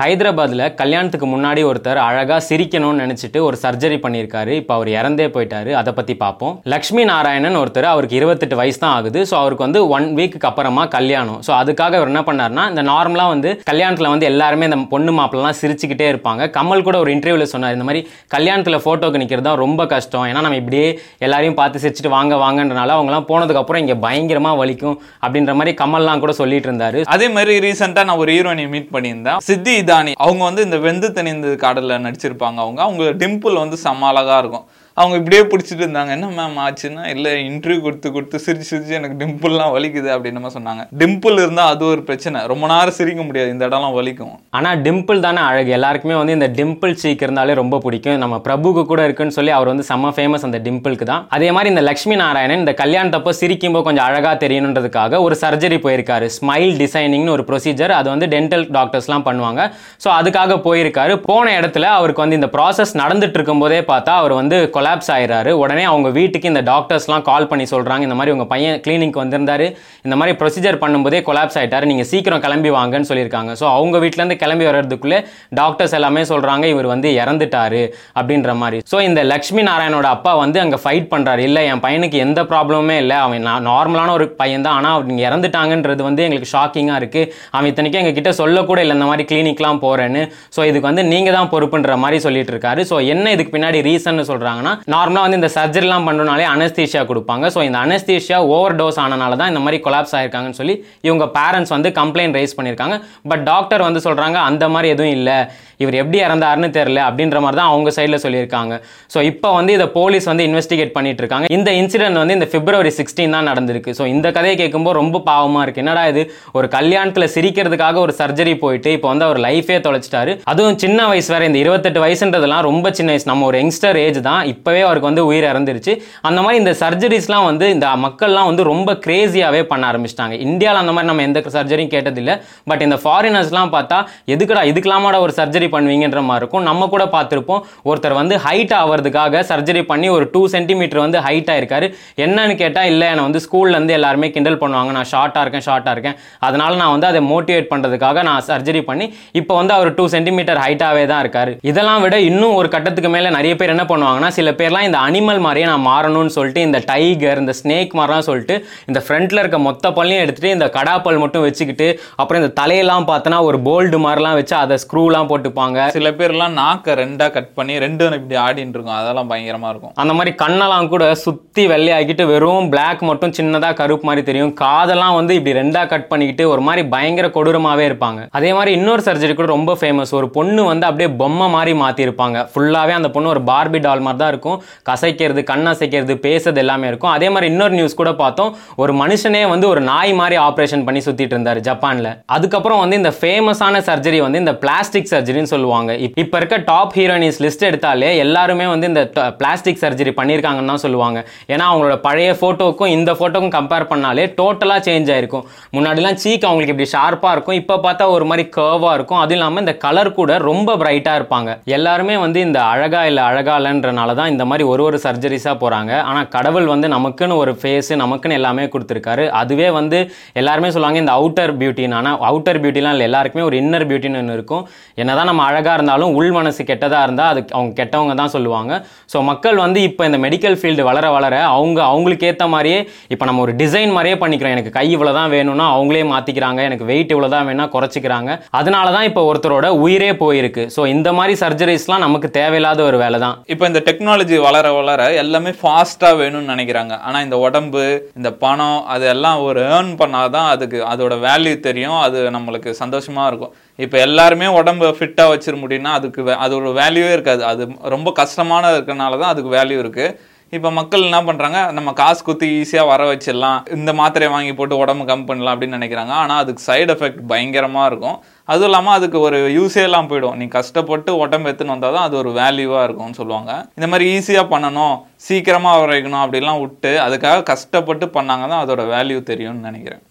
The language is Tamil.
ஹைதராபாத்தில் கல்யாணத்துக்கு முன்னாடி ஒருத்தர் அழகாக சிரிக்கணும்னு நினச்சிட்டு ஒரு சர்ஜரி பண்ணியிருக்காரு. இப்போ அவர் இறந்தே போயிட்டாரு. அதை பற்றி பார்ப்போம் லக்ஷ்மி நாராயணன் ஒருத்தர் அவருக்கு இருபத்தெட்டு வயசு தான் ஆகுது. ஸோ அவருக்கு வந்து ஒன் வீக்கு அப்புறமா கல்யாணம். ஸோ அதுக்காக அவர் என்ன பண்ணாருன்னா இந்த நார்மலாக வந்து கல்யாணத்தில் வந்து எல்லாருமே இந்த பொண்ணு மாப்பிள்ளலாம் சிரிச்சுக்கிட்டே இருப்பாங்க. கமல் கூட ஒரு இன்டர்வியூவில் சொன்னார் இந்த மாதிரி கல்யாணத்தில் ஃபோட்டோக்கு நிற்கிறது தான் ரொம்ப கஷ்டம். ஏன்னா நம்ம இப்படியே எல்லாரையும் பார்த்து சிரிச்சுட்டு வாங்க வாங்கன்றனால அவங்கலாம் போனதுக்கப்புறம் இங்கே பயங்கரமாக வலிக்கும் அப்படின்ற மாதிரி கமல்லாம் கூட சொல்லிட்டு இருந்தார். அதே மாதிரி ரீசெண்டாக நான் ஒரு ஹீரோயினை மீட் பண்ணியிருந்தேன். சித்தி தானி அவங்க வந்து இந்த வெந்து தணிந்து காடலில் நடிச்சிருப்பாங்க அவங்க. அவங்க டிம்பிள் வந்து செம்ம அழகா இருக்கும். அவங்க இப்படியே பிடிச்சிட்டு இருந்தாங்க. என்ன மேம் ஆச்சுன்னா இல்லை இன்டர்வியூ கொடுத்து கொடுத்து சிரிச்சு சிரிச்சு எனக்கு டிம்பிள்லாம் வலிக்குது அப்படின்னு சொன்னாங்க. டிம்பிள் இருந்தால் அது ஒரு பிரச்சனை. ரொம்ப நேரம் சிரிக்க முடியாது. இந்த இடம்லாம் வலிக்கும். ஆனால் டிம்பிள் தானே அழகு. எல்லாருக்குமே வந்து இந்த டிம்பிள் சீக் இருந்தாலே ரொம்ப பிடிக்கும். நம்ம பிரபுக்கு கூட இருக்குன்னு சொல்லி அவர் வந்து செம்ம ஃபேமஸ் அந்த டிம்பிளுக்கு தான். அதே மாதிரி இந்த லக்ஷ்மி நாராயணன் இந்த கல்யாணத்தப்போ சிரிக்கும்போது கொஞ்சம் அழகாக தெரியணுன்றதுக்காக ஒரு சர்ஜரி போயிருக்காரு. ஸ்மைல் டிசைனிங்னு ஒரு ப்ரொசீஜர் அது வந்து டென்டல் டாக்டர்ஸ்லாம் பண்ணுவாங்க. ஸோ அதுக்காக போயிருக்காரு. போன இடத்துல அவருக்கு வந்து இந்த ப்ராசஸ் நடந்துட்டு இருக்கும்போதே பார்த்தா அவர் வந்து கொலாப்ஸ் ஆயிடுறாரு உடனே அவங்க வீட்டுக்கு இந்த டாக்டர்ஸ்லாம் கால் பண்ணி சொல்கிறாங்க இந்த மாதிரி உங்கள் பையன் கிளினிக் வந்திருந்தாரு இந்த மாதிரி ப்ரொசீஜர் பண்ணும்போதே கொலாப்ஸ் ஆகிட்டார் நீங்கள் சீக்கிரம் கிளம்பி வாங்கன்னு சொல்லியிருக்காங்க. ஸோ அவங்க வீட்டிலேருந்து கிளம்பி வர்றதுக்குள்ளே டாக்டர்ஸ் எல்லாமே சொல்கிறாங்க இவர் வந்து இறந்துட்டாரு அப்படின்ற மாதிரி. ஸோ இந்த லக்ஷ்மி நாராயணோட அப்பா வந்து அங்கே ஃபைட் பண்ணுறாரு இல்லை என் பையனுக்கு எந்த ப்ராப்ளமுமே இல்லை. அவன் நார்மலான ஒரு பையன் தான். ஆனால் அவங்க இறந்துட்டாங்கன்றது வந்து எங்களுக்கு ஷாக்கிங்காக இருக்குது அவன் இத்தனைக்கும் எங்ககிட்ட சொல்லக்கூட இல்லை இந்த மாதிரி கிளினிக்லாம் போகிறேன்னு ஸோ இதுக்கு வந்து நீங்கள் தான் பொறுப்புன்ற மாதிரி சொல்லிட்டு இருக்காரு. ஸோ என்ன இதுக்கு பின்னாடி ரீசன் சொல்கிறாங்கன்னா நார்மலாக வந்து இந்த சர்ஜரிலாம் பண்ணனாலே அனஸ்தீஷியா கொடுப்பாங்க. ஸோ இந்த அனஸ்தீஷியா ஓவர் டோஸ் ஆனனால தான் இந்த மாதிரி கொலாப்ஸ் ஆயிருக்காங்கன்னு சொல்லி இவங்க பேரண்ட்ஸ் வந்து கம்ப்ளைண்ட் ரைஸ் பண்ணியிருக்காங்க. பட் டாக்டர் வந்து சொல்கிறாங்க அந்த மாதிரி எதுவும் இல்லை. இவர் எப்படி இறந்தாருன்னு தெரியல அப்படின்ற மாதிரி தான் அவங்க சைடில் சொல்லியிருக்காங்க. ஸோ இப்போ வந்து இதை போலீஸ் வந்து இன்வெஸ்டிகேட் பண்ணிட்டு இருக்காங்க. இந்த இன்சிடென்ட் வந்து இந்த பிப்ரவரி சிக்ஸ்டீன் தான் நடந்திருக்கு. ஸோ இந்த கதையை கேட்கும்போது ரொம்ப பாவமாக இருக்கு. என்னடா இது? ஒரு கல்யாணத்தில் சிரிக்கிறதுக்காக ஒரு சர்ஜரி போயிட்டு இப்போ வந்து அவர் லைஃபே தொலைச்சிட்டாரு. அதுவும் சின்ன வயசு வேற இந்த இருபத்தெட்டு வயசுன்றதெல்லாம் ரொம்ப சின்ன வயசு. நம்ம ஒரு யங்ஸ்டர் ஏஜ் தான். இப்போவே அவருக்கு வந்து உயிர் இறந்துருச்சு. அந்த மாதிரி இந்த சர்ஜரிஸ்லாம் வந்து இந்த மக்கள்லாம் வந்து ரொம்ப கிரேசியாகவே பண்ண ஆரம்பிச்சிட்டாங்க. இந்தியாவில் அந்த மாதிரி நம்ம எந்த சர்ஜரியும் கேட்டதில்லை. பட் இந்த ஃபாரினர்ஸ்லாம் பார்த்தா எதுக்குடா இதுக்கெல்லாமாட ஒரு சர்ஜரி பண்ணுவீங்கன்ற மாதிரி இருக்கும். நம்ம கூட பார்த்துருப்போம். ஒருத்தர் வந்து ஹைட் ஆகிறதுக்காக சர்ஜரி பண்ணி ஒரு டூ சென்டிமீட்டர் வந்து ஹைட் ஆயிருக்காரு. என்னன்னு கேட்டால் இல்லை என்னை வந்து ஸ்கூல்லேருந்து எல்லாருமே கிண்டல் பண்ணுவாங்க. நான் ஷார்ட்டாக இருக்கேன் ஷார்ட்டாக இருக்கேன். அதனால நான் வந்து அதை மோட்டிவேட் பண்ணுறதுக்காக நான் சர்ஜரி பண்ணி இப்போ வந்து அவர் டூ சென்டிமீட்டர் ஹைட்டாகவே தான் இருக்காரு. இதெல்லாம் விட இன்னும் ஒரு கட்டத்துக்கு மேலே நிறைய பேர் என்ன பண்ணுவாங்கன்னா சில பேர்லாம் இந்த அனிமல் மாதிரியே நான் மாறணும்னு சொல்லிட்டு இந்த டைகர் இந்த ஸ்னேக் மாதிரிலாம் சொல்லிட்டு இந்த ஃப்ரண்ட்டில் இருக்க மொத்த பல்லையும் எடுத்துகிட்டு இந்த கடாப்பல் மட்டும் வச்சுக்கிட்டு அப்புறம் இந்த தலையெல்லாம் பார்த்தோன்னா ஒரு போல்டு மாதிரிலாம் வச்சு அதை ஸ்க்ரூலாம் போட்டுப்பாங்க. சில பேர்லாம் நாக்கை ரெண்டா கட் பண்ணி ரெண்டும் இப்படி ஆடின்னு இருக்கும். அதெல்லாம் பயங்கரமா இருக்கும். அந்த மாதிரி கண்ணெல்லாம் கூட சுற்றி வெள்ளையாக்கிட்டு வெறும் Black மட்டும் சின்னதாக கருப்பு மாதிரி தெரியும். காதெல்லாம் வந்து இப்படி ரெண்டா கட் பண்ணிக்கிட்டு ஒரு மாதிரி பயங்கர கொடூரமாகவே இருப்பாங்க. அதே மாதிரி இன்னொரு சர்ஜரி கூட ரொம்ப ஃபேமஸ் ஒரு பொண்ணு வந்து அப்படியே பொம்மை மாதிரி மாற்றிருப்பாங்க ஃபுல்லாகவே அந்த பொண்ணு ஒரு பார்பி டால் மாதிரி தான் இருக்கும் இருக்கும். கசைக்கிறது கண் அசைக்கிறது பேசுறது எல்லாமே இருக்கும். அதே மாதிரி இன்னொரு நியூஸ் கூட பார்த்தோம். ஒரு மனுஷனே வந்து ஒரு நாய் மாதிரி ஆப்ரேஷன் பண்ணி சுற்றிட்டு இருந்தார் ஜப்பானில். அதுக்கப்புறம் வந்து இந்த ஃபேமஸான சர்ஜரி வந்து இந்த பிளாஸ்டிக் சர்ஜரின்னு சொல்லுவாங்க. இப்போ இப்ப இருக்க டாப் ஹீரோயினிஸ் லிஸ்ட் எடுத்தாலே எல்லாருமே வந்து இந்த பிளாஸ்டிக் சர்ஜரி பண்ணியிருக்காங்கன்னு தான் சொல்லுவாங்க. ஏன்னா அவங்களோட பழைய ஃபோட்டோக்கும் இந்த ஃபோட்டோக்கும் கம்பேர் பண்ணாலே டோட்டலாக சேஞ்ச் ஆயிருக்கும். முன்னாடிலாம் சீக் அவங்களுக்கு இப்படி ஷார்ப்பாக இருக்கும். இப்போ பார்த்தா ஒரு மாதிரி கர்வாக இருக்கும். அதுவும் இல்லாமல் இந்த கலர் கூட ரொம்ப பிரைட்டாக இருப்பாங்க. எல்லாருமே வந்து இந்த அழகா இல்லை அழகா இல்லைன்றனால தான் இந்த மாதிரி ஒரு ஒரு சர்ஜரிஸாக போகிறாங்க ஆனால் கடவுள் வந்து நமக்குன்னு ஒரு ஃபேஸு நமக்குன்னு எல்லாமே கொடுத்துருக்காரு. அதுவே வந்து எல்லாருமே சொல்லுவாங்க இந்த அவுட்டர் பியூட்டின்னு ஆனால் அவுட்டர் பியூட்டிலாம் இல்லை எல்லாருக்குமே ஒரு இன்னர் பியூட்டின்னு ஒன்று இருக்கும். என்னதான் நம்ம அழகாக இருந்தாலும் உள் மனசு கெட்டதாக இருந்தால் அது அவங்க கெட்டவங்க தான் சொல்லுவாங்க. ஸோ மக்கள் வந்து இப்போ இந்த மெடிக்கல் ஃபீல்டு வளர வளர அவங்க அவங்களுக்கு ஏற்ற மாதிரியே இப்போ நம்ம ஒரு டிசைன் மாதிரியே பண்ணிக்கிறோம். எனக்கு கை இவ்வளோ தான் வேணும்னா அவங்களே மாற்றிக்கிறாங்க எனக்கு வெயிட் இவ்வளோ தான் வேணால் குறைச்சிக்கிறாங்க. அதனால தான் இப்போ ஒருத்தரோட உயிரே போயிருக்கு. ஸோ இந்த மாதிரி சர்ஜரிஸ்லாம் நமக்கு தேவையில்லாத ஒரு வேலை தான் இப்போ இந்த டெக்னாலஜி டெக்னாலஜி வளர வளர எல்லாமே ஃபாஸ்ட்டாக வேணும்னு நினைக்கிறாங்க. ஆனால் இந்த உடம்பு இந்த பணம் அதெல்லாம் ஒரு ஏர்ன் பண்ணாதான் அதுக்கு அதோட வேல்யூ தெரியும். அது நம்மளுக்கு சந்தோஷமாக இருக்கும். இப்போ எல்லாருமே உடம்பு ஃபிட்டாக வச்சிட முடியும்னா அதுக்கு வே- அதோட வேல்யூவே இருக்காது. அது ரொம்ப கஷ்டமான இருக்கிறனால தான் அதுக்கு வேல்யூ இருக்குது இப்போ மக்கள் என்ன பண்ணுறாங்க நம்ம காசு குத்தி ஈஸியாக வர வச்சிடலாம் இந்த மாத்திரையை வாங்கி போட்டு உடம்பு கம் பண்ணலாம் அப்படின்னு நினைக்கிறாங்க. ஆனால் அதுக்கு சைடு எஃபெக்ட் பயங்கரமாக இருக்கும். அதுவும் இல்லாமல் அதுக்கு ஒரு யூஸே எல்லாம் போயிடும். நீ கஷ்டப்பட்டு உடம்பு எடுத்துன்னு வந்தால் தான் அது ஒரு வேல்யூவாக இருக்கும்னு சொல்லுவாங்க. இந்த மாதிரி ஈஸியாக பண்ணணும் சீக்கிரமாக வரைக்கணும் அப்படிலாம் விட்டு அதுக்காக கஷ்டப்பட்டு பண்ணாங்க தான் அதோட வேல்யூ தெரியும்னு நினைக்கிறேன்.